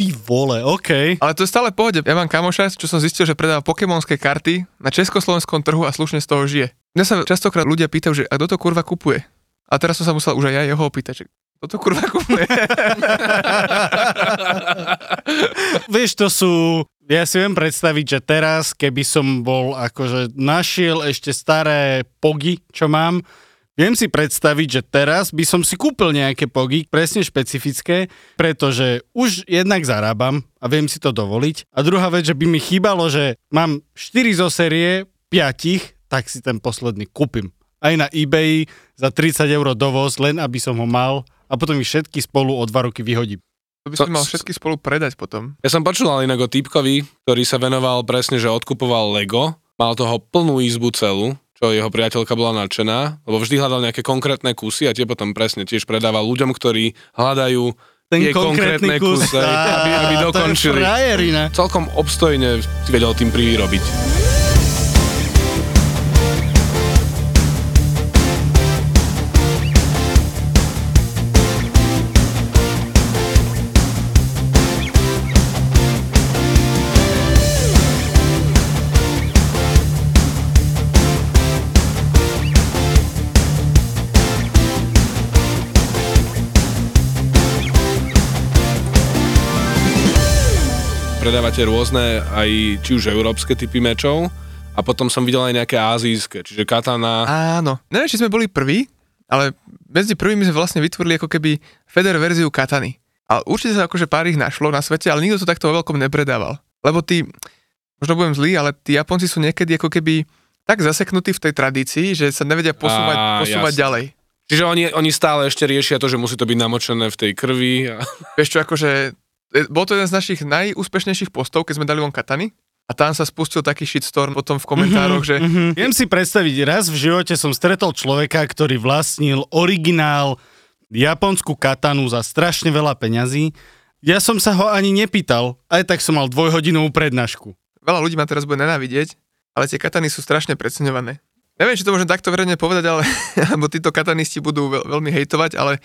Ty vole, OK. Ale to je stále pohode. Ja mám kamoša, čo som zistil, že predáva pokémonské karty na československom trhu a slušne z toho žije. Mňa sa častokrát ľudia pýtajú, že a kto to kurva kupuje? A teraz som sa musel už aj ja jeho opýtať, že kto to kurva kupuje? Vieš, to sú... Ja si viem predstaviť, že teraz, keby som bol akože našiel ešte staré pogy, čo mám, viem si predstaviť, že teraz by som si kúpil nejaké pogy, presne špecifické, pretože už jednak zarábam a viem si to dovoliť. A druhá vec, že by mi chýbalo, že mám 4 zo série, 5, tak si ten posledný kúpim. Aj na eBay za 30 eur dovoz, len aby som ho mal a potom ich všetky spolu o dva roky vyhodím. To by si To- mal všetky spolu predať potom. Ja som počul inak o týpkovi, ktorý sa venoval presne, že odkupoval Lego, mal toho plnú izbu celú, čo jeho priateľka bola nadšená, lebo vždy hľadal nejaké konkrétne kusy a tie potom presne tiež predával ľuďom, ktorí hľadajú Ten tie konkrétne kus, kusy, aby, aby dokončili. To je. Celkom obstojne si vedel tým prirobiť. Predávate rôzne aj či už európske typy mečov a potom som videl aj nejaké azijské, čiže katana. Áno. Neviem, či sme boli prví, ale medzi prvými sme vlastne vytvorili ako keby Feder verziu katany. A určite sa akože pár ich našlo na svete, ale nikto to takto vo veľkom nepredával. Lebo tí, možno budem zlý, ale tí Japonci sú niekedy ako keby tak zaseknutí v tej tradícii, že sa nevedia posúvať, Á, posúvať jasne. ďalej. Čiže oni, oni stále ešte riešia to, že musí to byť namočené v tej krvi. A... Vieš čo, akože, bol to jeden z našich najúspešnejších postov, keď sme dali von katany. A tam sa spustil taký shitstorm potom v komentároch, že Mhm. Viem si predstaviť, raz v živote som stretol človeka, ktorý vlastnil originál japonskú katanu za strašne veľa peňazí. Ja som sa ho ani nepýtal, aj tak som mal dvojhodinovú prednášku. veľa ľudí ma teraz bude nenávidieť, ale tie katany sú strašne preceňované. Neviem, či to môžem takto verejne povedať, ale lebo títo katanisti budú veľ, veľmi hejtovať, ale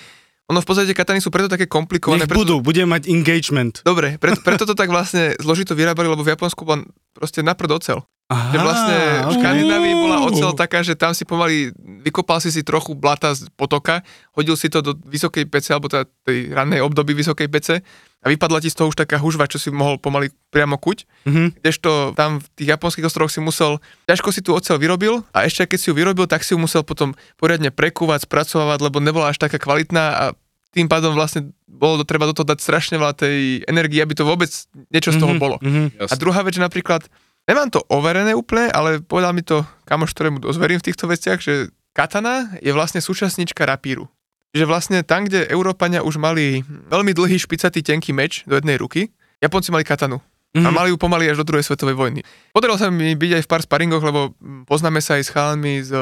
ono v podstate katany sú preto také komplikované. Nech preto, budú, budem mať engagement. Dobre, preto, preto to tak vlastne zložito vyrábali, lebo v Japonsku bola proste naprd ocel. Aha, Že vlastne v. Škandinávii bola ocel taká, že tam si pomaly vykopal si si trochu blata z potoka, hodil si to do vysokej pece, alebo teda tej rannej obdoby vysokej pece a vypadla ti z toho už taká hužva, čo si mohol pomaly priamo kuť. Mhm. Kdežto tam v tých japonských ostrovoch si musel, ťažko si tú oceľ vyrobil a ešte keď si ju vyrobil, tak si ju musel potom poriadne prekúvať, spracovať, lebo nebola až taká kvalitná a tým pádom vlastne bolo treba do toho dať strašne veľa tej energie, aby to vôbec niečo z toho bolo. Mhm. A druhá vec, že napríklad, nemám to overené úplne, ale povedal mi to kamoš, ktorému dosť verím v týchto veciach, že katana je vlastne súčasnička rapíru. Že vlastne tam, kde Európania už mali veľmi dlhý, špicatý, tenký meč do jednej ruky, Japonci mali katanu. A Mhm. mali ju pomaly až do druhej svetovej vojny. Podarilo sa mi byť aj v pár sparingoch, lebo mm, poznáme sa aj s chalami z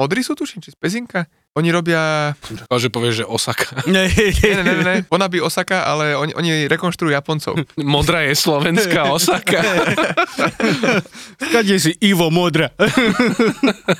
eh, Modrisu, tuším, či z Pezinka. Oni robia... Čakal, že povieš, že Osaka. Nie, ne, ne, ne, ona by Osaka, ale oni, oni rekonštruujú Japoncov. Modrá je slovenská Osaka. Skade si Ivo Modra.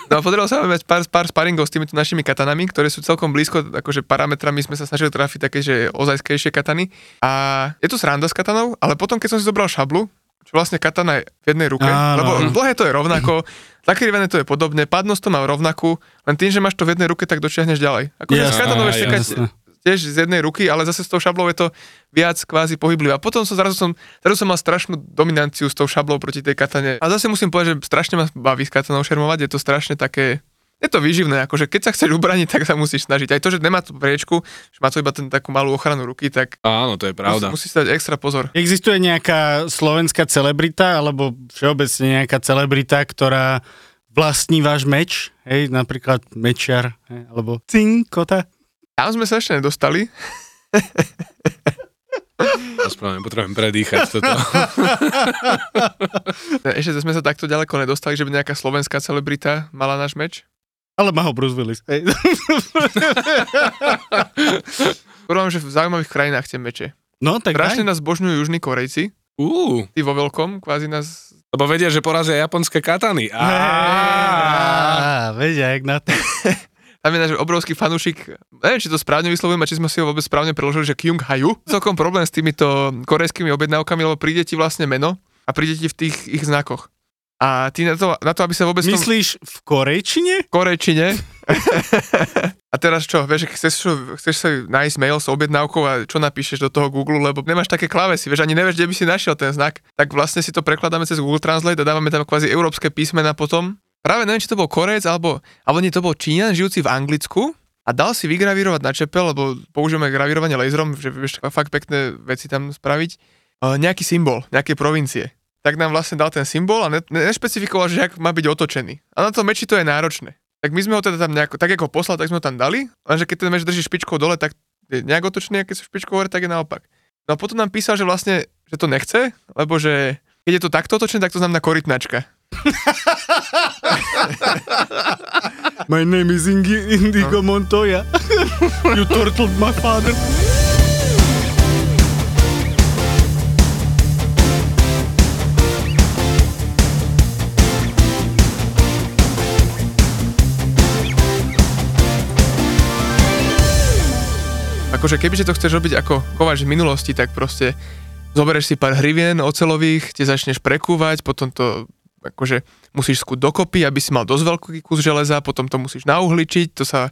No a podarilo sa mať pár, pár sparingov s týmito našimi katanami, ktoré sú celkom blízko, akože parametrami sme sa snažili trafiť také, že ozajskejšie katany. A je to sranda s katanou, ale potom, keď som si zobral šablu, čo vlastne katana je v jednej ruke, Áno. lebo dlhé to je rovnako, zakrivené to je podobne, padnosť to má rovnakú, len tým, že máš to v jednej ruke, tak dočiahneš ďalej. S Jasné, katanou vieš sekať jasné. tiež z jednej ruky, ale zase s tou šablou je to viac kvázi pohyblivé. A potom som zrazu som, zrazu som mal strašnú dominanciu s tou šablou proti tej katane. A zase musím povedať, že strašne ma baví s katanou šermovať, je to strašne také je to výživné, akože keď sa chceš ubraniť, tak sa musíš snažiť. Aj to, že nemá tú priečku, že má to iba ten takú malú ochranu ruky, tak Áno, to je pravda. musí, musí dať extra pozor. Existuje nejaká slovenská celebrita, alebo všeobecne nejaká celebrita, ktorá vlastní váš meč, hej, napríklad mečiar, hej, alebo cinkota. Tam sme sa ešte nedostali. Ospravedlňujem, potrebujem predýchať toto. Ešte sme sa takto ďaleko nedostali, že by nejaká slovenská celebrita mala náš meč. Ale má ho Bruce Willis. Hej. Skoro že v zaujímavých krajinách tie meče. No, tak Strašne nás božňujú južní Korejci. Uú, Tí vo veľkom, kvázi nás... lebo vedia, že porazia japonské katany. Vedia, jak na to. Tam je náš obrovský fanúšik, neviem, či to správne vyslovujem a či sme si ho vôbec správne preložili, že Kyung Haju. Celkom problém s týmito korejskými objednávkami, lebo príde ti vlastne meno a príde ti v tých ich znakoch. A ty na to, na to aby sa vôbec v tom Myslíš v korejčine? korejčine... a teraz čo, vieš, chceš, chceš sa nájsť mail s objednávkou a čo napíšeš do toho Google, lebo nemáš také klávesy, vieš, ani nevieš, kde by si našiel ten znak. Tak vlastne si to prekladáme cez Google Translate a dávame tam kvázi európske písmena potom. Práve neviem, či to bol Korejec, alebo, alebo nie, to bol Číňan, žijúci v Anglicku a dal si vygravírovať na čepel, lebo používame gravírovanie laserom, že vieš fakt pekné veci tam spraviť, uh, nejaký symbol, nejaké provincie. Tak nám vlastne dal ten symbol a ne, ne, nešpecifikoval, že ak má byť otočený. A na to meči to je náročné. Tak my sme ho teda tam nejako, tak ako poslal, tak sme ho tam dali, lenže keď ten meč drží špičkou dole, tak je nejak otočný, a keď sú špičkou hore, tak je naopak. No a potom nám písal, že vlastne, že to nechce, lebo že keď je to takto otočené, tak to znamená korytnačka. My name is Indigo Montoya. you turtled my father. Akože kebyže to chceš robiť ako kováč v minulosti, tak proste zoberieš si pár hrivien ocelových, tie začneš prekúvať, potom to akože musíš skúť dokopy, aby si mal dosť veľký kus železa, potom to musíš nauhličiť, to sa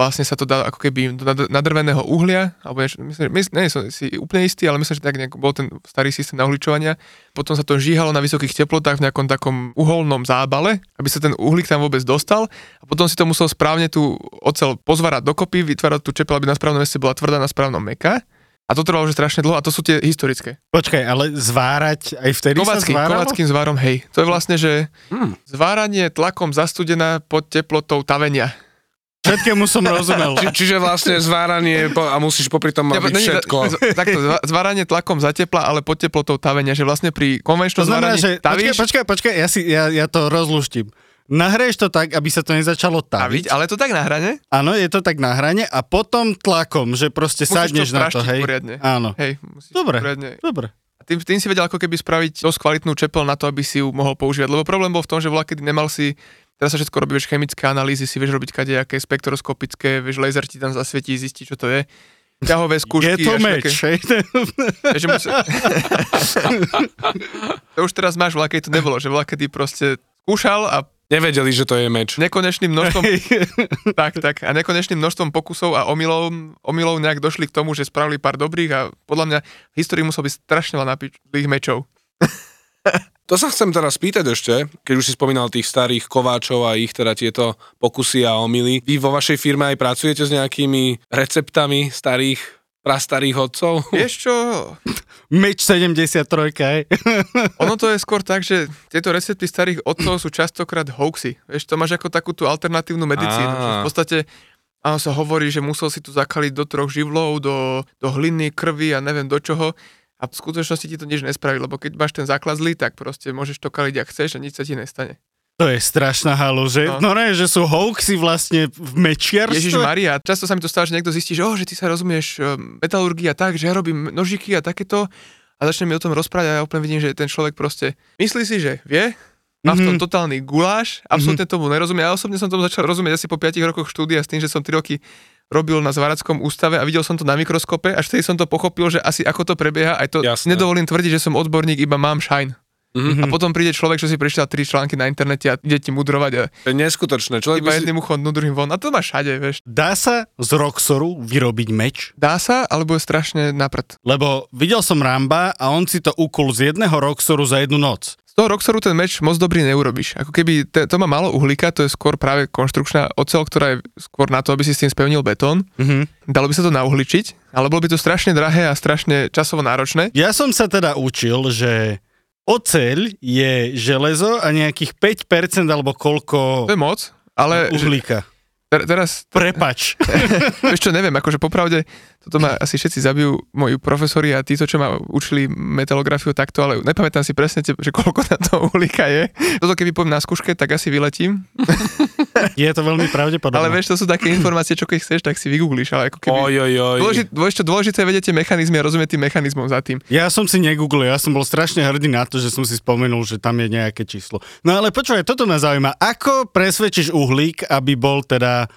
vlastne sa to dá ako keby do nad- nadrveného uhlia, alebo niečo, myslím, myslím, nie som si úplne istý, ale myslím, že tak nejak bol ten starý systém nauhličovania. Potom sa to žíhalo na vysokých teplotách v nejakom takom uholnom zábale, aby sa ten uhlík tam vôbec dostal a potom si to musel správne tú ocel pozvárať dokopy, vytvárať tú čepel, aby na správnom mieste bola tvrdá, na správnom meká. A to trvalo už strašne dlho a to sú tie historické. Počkaj, ale zvárať aj vtedy Kovacký, sa zváralo? kovackým zvárom, hej. To je vlastne, že Hmm. zváranie tlakom zastudená pod teplotou tavenia. Všetkému som rozumel. Či, čiže vlastne zváranie a musíš popri tom mať není- všetko. z- Takto, zváranie tlakom za tepla, ale pod teplotou tavenia, že vlastne pri konvenčnom To zváraní že... Počkaj, tavíš, počkaj, počkaj, ja, si, ja, ja to rozluštím. Nahraješ to tak, aby sa to nezačalo taviť, taviť. ale to tak na hrane. Áno, je to tak na hrane a potom tlakom, že proste Musíš to sadneš na to, hej. poriadne. Áno. Hej, musíš Dobre. poriadne. Dobre. A tým, tým si vedel ako keby spraviť dosť kvalitnú čepel na to, aby si ju mohol používať. Lebo problém bol v tom, že voľa, kedy nemal si Teraz sa všetko robí, vieš, chemické analýzy, si vieš robiť kadejaké spektroskopické, vieš, laser ti tam zasvietí, zistí, čo to je. Ťahové skúšky. Je to meč, také- že musí... to už teraz máš, voľa, keď to nebolo, že voľa, kedy proste skúšal a Nevedeli, že to je meč. nekonečným množstvom, tak, tak, a nekonečným množstvom pokusov a omylov, omylov nejak došli k tomu, že spravili pár dobrých a podľa mňa v histórii musel byť strašne veľa napíčných mečov. To sa chcem teraz spýtať ešte, keď už si spomínal tých starých kováčov a ich teda tieto pokusy a omily. Vy vo vašej firme aj pracujete s nejakými receptami starých, prastarých odcov? Vieš čo, Meč 73, hej. ono to je skôr tak, že tieto recepty starých otcov sú častokrát hoaxy. Vieš, to máš ako takú tú alternatívnu medicínu. V podstate áno, sa hovorí, že musel si tu zakaliť do troch živlov, do, do hliny, krvi a neviem do čoho. A v skutočnosti ti to nič nespraví, lebo keď máš ten základ zlý, tak proste môžeš to kaliť, ak chceš a nič sa ti nestane. To je strašná halu, že? No. No, ne, že sú hoaxy vlastne v mečiarstve. Ježiš Maria, často sa mi to stáva, že niekto zistí, že, oh, že ty sa rozumieš um, metalurgii a tak, že ja robím nožiky a takéto a začne mi o tom rozprávať a ja úplne vidím, že ten človek proste myslí si, že vie, má v tom Mhm. totálny guláš, absolútne tomu nerozumie. Ja osobne som tomu začal rozumieť asi po 5 rokoch štúdia s tým, že som 3 roky robil na zvárackom ústave a videl som to na mikroskope, až vtedy som to pochopil, že asi ako to prebieha, aj to Jasné. nedovolím tvrdiť, že som odborník, iba mám shine. Mhm. A potom príde človek, čo si prečítal tri články na internete a ide ti mudrovať a To je neskutočné. Človek iba si... jedným uchom, no druhým von. A to má všade, vieš. Dá sa z Roxoru vyrobiť meč? Dá sa, alebo je strašne naprd. Lebo videl som Ramba a on si to ukul z jedného Roxoru za jednu noc. Z toho Roxoru ten meč moc dobrý neurobiš. Ako keby te, to má málo uhlíka, to je skôr práve konštrukčná ocel, ktorá je skôr na to, aby si s tým spevnil betón. Mhm. Dalo by sa to nauhličiť, ale bolo by to strašne drahé a strašne časovo náročné. Ja som sa teda učil, že oceľ je železo a nejakých 5% alebo koľko To je moc, ale uhlíka. ter- teraz, Prepač. čo, neviem, akože popravde, toto ma asi všetci zabijú, moji profesori a títo, čo ma učili metalografiu takto, ale nepamätám si presne, že koľko na to uhlíka je. Toto keby poviem na skúške, tak asi vyletím. Je to veľmi pravdepodobné. Ale vieš, to sú také informácie, čo keď chceš, tak si vygooglíš, ale ako keby... Oj, oj, oj. Dôležité, dôležité, dôležité tie mechanizmy a rozumieť tým mechanizmom za tým. Ja som si negooglil, ja som bol strašne hrdý na to, že som si spomenul, že tam je nejaké číslo. No ale počúvaj, toto ma zaujíma. Ako presvedčíš uhlík, aby bol teda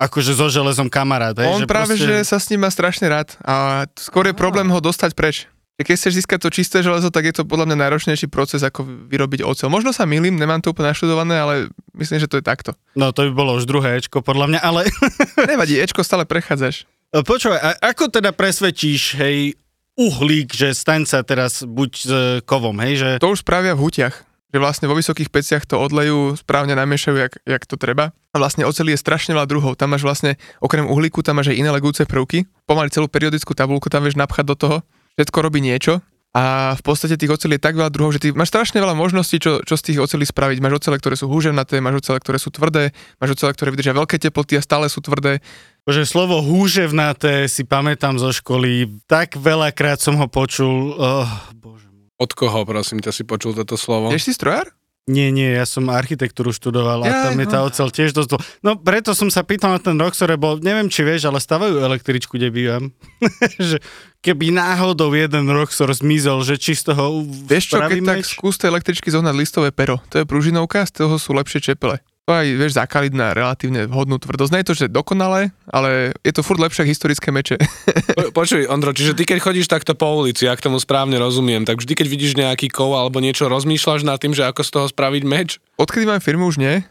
akože so železom kamarát? hej? On práve, že sa s ním má strašne rád a skôr je problém ho dostať preč. Že Keď chceš získať to čisté železo, tak je to podľa mňa náročnejší proces, ako vyrobiť oceľ. Možno sa milím, nemám to úplne naštudované, ale myslím, že to je takto. No to by bolo už druhé Ečko, podľa mňa, ale Nevadí, Ečko stále prechádzaš. počúvaj, a ako teda presvedčíš, hej, uhlík, že staň sa teraz buď s kovom, hej, že... To už spravia v hutiach. Že vlastne vo vysokých peciach to odlejú, správne namiešajú, jak, jak to treba. A vlastne oceli je strašne veľa druhov. Tam máš vlastne, okrem uhlíku, tam máš aj iné legúce prvky. Pomaly celú periodickú tabulku tam vieš napchať do toho. Všetko robí niečo. A v podstate tých ocelí je tak veľa druhov, že ty máš strašne veľa možností, čo, čo z tých ocelí spraviť. Máš ocele, ktoré sú húževnaté, máš ocele, ktoré sú tvrdé, máš ocele, ktoré vydržia veľké teploty a stále sú tvrdé. Že slovo húževnaté si pamätám zo školy, tak veľakrát som ho počul. Oh, bože. Od koho, prosím ťa, si počul toto slovo? Vieš si strojár? Nie, nie, ja som architektúru študoval a tam je tá no. oceľ tiež dosť... dlho. No preto som sa pýtal na ten Roxor, lebo neviem, či vieš, ale stavajú električku, kde bývam. že keby náhodou jeden Roxor zmizol, že či z toho Vieš čo, keď spravíme tak skús tej električky zohnať listové pero. To je pružinovka, z toho sú lepšie čepele. To aj vieš zakaliť na relatívne vhodnú tvrdosť. Nie je to, že dokonalé, ale je to furt lepšie ako historické meče. Po- Počuj, Ondro, čiže ty keď chodíš takto po ulici, ak tomu správne rozumiem, tak vždy keď vidíš nejaký kov alebo niečo, rozmýšľaš nad tým, že ako z toho spraviť meč? Odkedy mám firmu, už nie.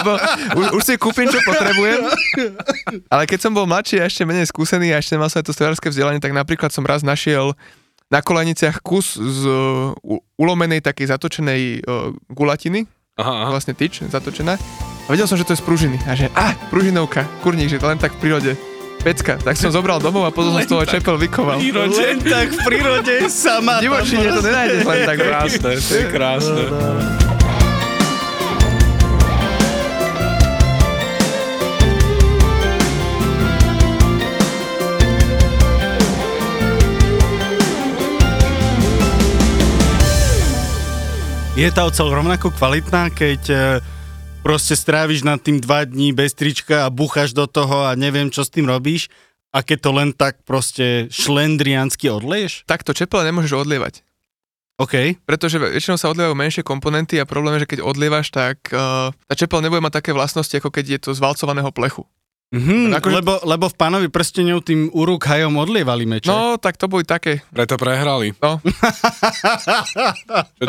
Lebo už, už si kúpim, čo potrebujem. Ale keď som bol mladší a ešte menej skúsený a ešte mal sa aj to strojárske vzdelanie, tak napríklad som raz našiel na koleniciach kus z uh, ulomenej takej zatočenej uh, gulatiny, Aha, aha. vlastne tyč zatočená. A vedel som, že to je z pružiny. A že, a, pružinovka, kurník, že to len tak v prírode. Pecka. Tak som zobral domov a potom som z toho čepel vykoval. Len tak v prírode sama. Divočine to nenájdeš len tak. Krásne, to je krásne. Je tá oceľ rovnako kvalitná, keď e, proste stráviš nad tým dva dní bez trička a búchaš do toho a neviem, čo s tým robíš a keď to len tak proste šlendriansky odleješ? Takto čepele nemôžeš odlievať. OK. Pretože väčšinou sa odlievajú menšie komponenty a problém je, že keď odlievaš, tak uh, tá čepel nebude mať také vlastnosti, ako keď je to z valcovaného plechu. Mhm, Akože- lebo, lebo v pánovi prstenov tým Uruk hajom odlievali meče. No, tak to boli také. Preto prehrali. No,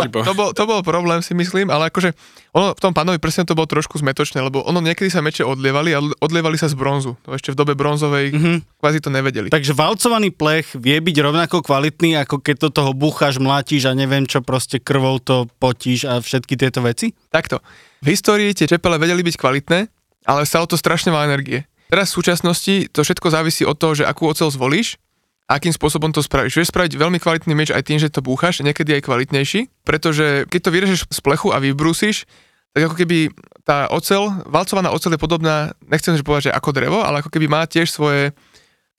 po... to bol, to bol problém, si myslím, ale akože ono v tom pánovi prstenu to bolo trošku zmetočné, lebo ono niekedy sa meče odlievali a odlievali sa z bronzu. To ešte v dobe bronzovej Mhm. kvázi to nevedeli. Takže valcovaný plech vie byť rovnako kvalitný, ako keď do toho búchaš, mlátiš a neviem čo, proste krvou to potíš a všetky tieto veci? Takto. V histórii tie čepele vedeli byť kvalitné, ale stalo to strašne veľa energie. Teraz v súčasnosti to všetko závisí od toho, že akú oceľ zvolíš, akým spôsobom to spravíš. Vieš spraviť veľmi kvalitný meč aj tým, že to búchaš, niekedy aj kvalitnejší, pretože keď to vyrežeš z plechu a vybrúsiš, tak ako keby tá oceľ, valcovaná oceľ je podobná, nechcem že povedať, že ako drevo, ale ako keby má tiež svoje,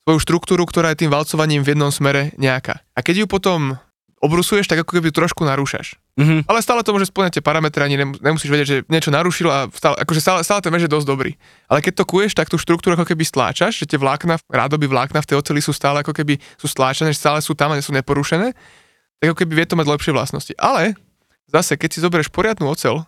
svoju štruktúru, ktorá je tým valcovaním v jednom smere nejaká. A keď ju potom obrusuješ, tak ako keby trošku narúšaš. Mhm. Ale stále to môže splňať tie parametre, ani nemus- nemusíš vedieť, že niečo narušilo a stále, akože stále, stále ten meč je dosť dobrý. Ale keď to kuješ, tak tú štruktúru ako keby stláčaš, že tie vlákna, rádoby vlákna v tej oceli sú stále ako keby sú stláčané, že stále sú tam a nie sú neporušené, tak ako keby vie to mať lepšie vlastnosti. Ale zase, keď si zoberieš poriadnu ocel,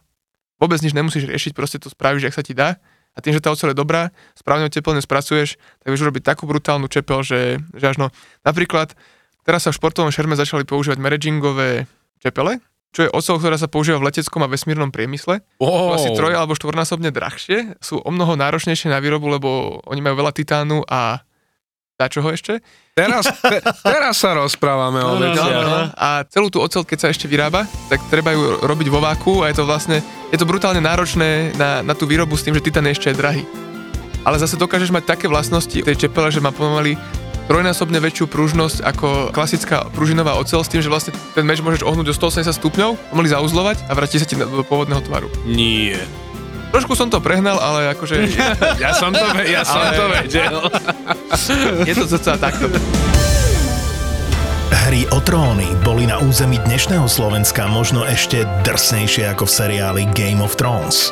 vôbec nič nemusíš riešiť, proste to spravíš, ak sa ti dá. A tým, že tá oceľ je dobrá, správne teplne spracuješ, tak vieš urobiť takú brutálnu čepel, že, že až no. Napríklad, teraz sa v športovom šerme začali používať mergingové čepele, čo je oceľ, ktorá sa používa v leteckom a vesmírnom priemysle. Oh. Sú asi troj alebo štvornásobne drahšie, sú o mnoho náročnejšie na výrobu, lebo oni majú veľa titánu a dá čoho ešte. Teraz, te, teraz sa rozprávame o veciach. A celú tú oceľ, keď sa ešte vyrába, tak treba ju robiť vo váku a je to vlastne, je to brutálne náročné na, na tú výrobu s tým, že titán je ešte drahý. Ale zase dokážeš mať také vlastnosti tej čepele, že má pomaly trojnásobne väčšiu pružnosť ako klasická pružinová oceľ s tým, že vlastne ten meč môžeš ohnúť o 180 stupňov, pomaly zauzlovať a vráti sa ti do pôvodného tvaru. Nie. Trošku som to prehnal, ale akože Ja som to, ve- ja som Ale- to vedel. je to zasa takto. Hry o tróny boli na území dnešného Slovenska možno ešte drsnejšie ako v seriáli Game of Thrones.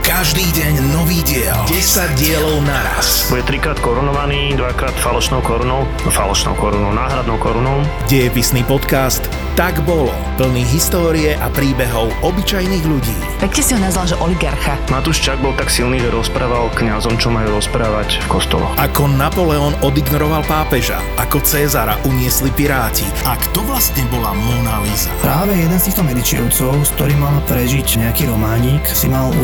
Každý deň nový diel. 10 dielov naraz. Bude trikrát korunovaný, dvakrát falošnou korunou, no falošnou korunou, náhradnou korunou. Dejepisný podcast Tak bolo. Plný histórie a príbehov obyčajných ľudí. Pekne si ho nazval, že oligarcha. Matúš Čak bol tak silný, že rozprával kňazom, čo majú rozprávať v kostoloch. Ako Napoleon odignoroval pápeža, ako Cézara uniesli piráti a kto vlastne bola Mona Lisa. Práve jeden z týchto medičievcov, s ktorým mal prežiť nejaký románik, si mal u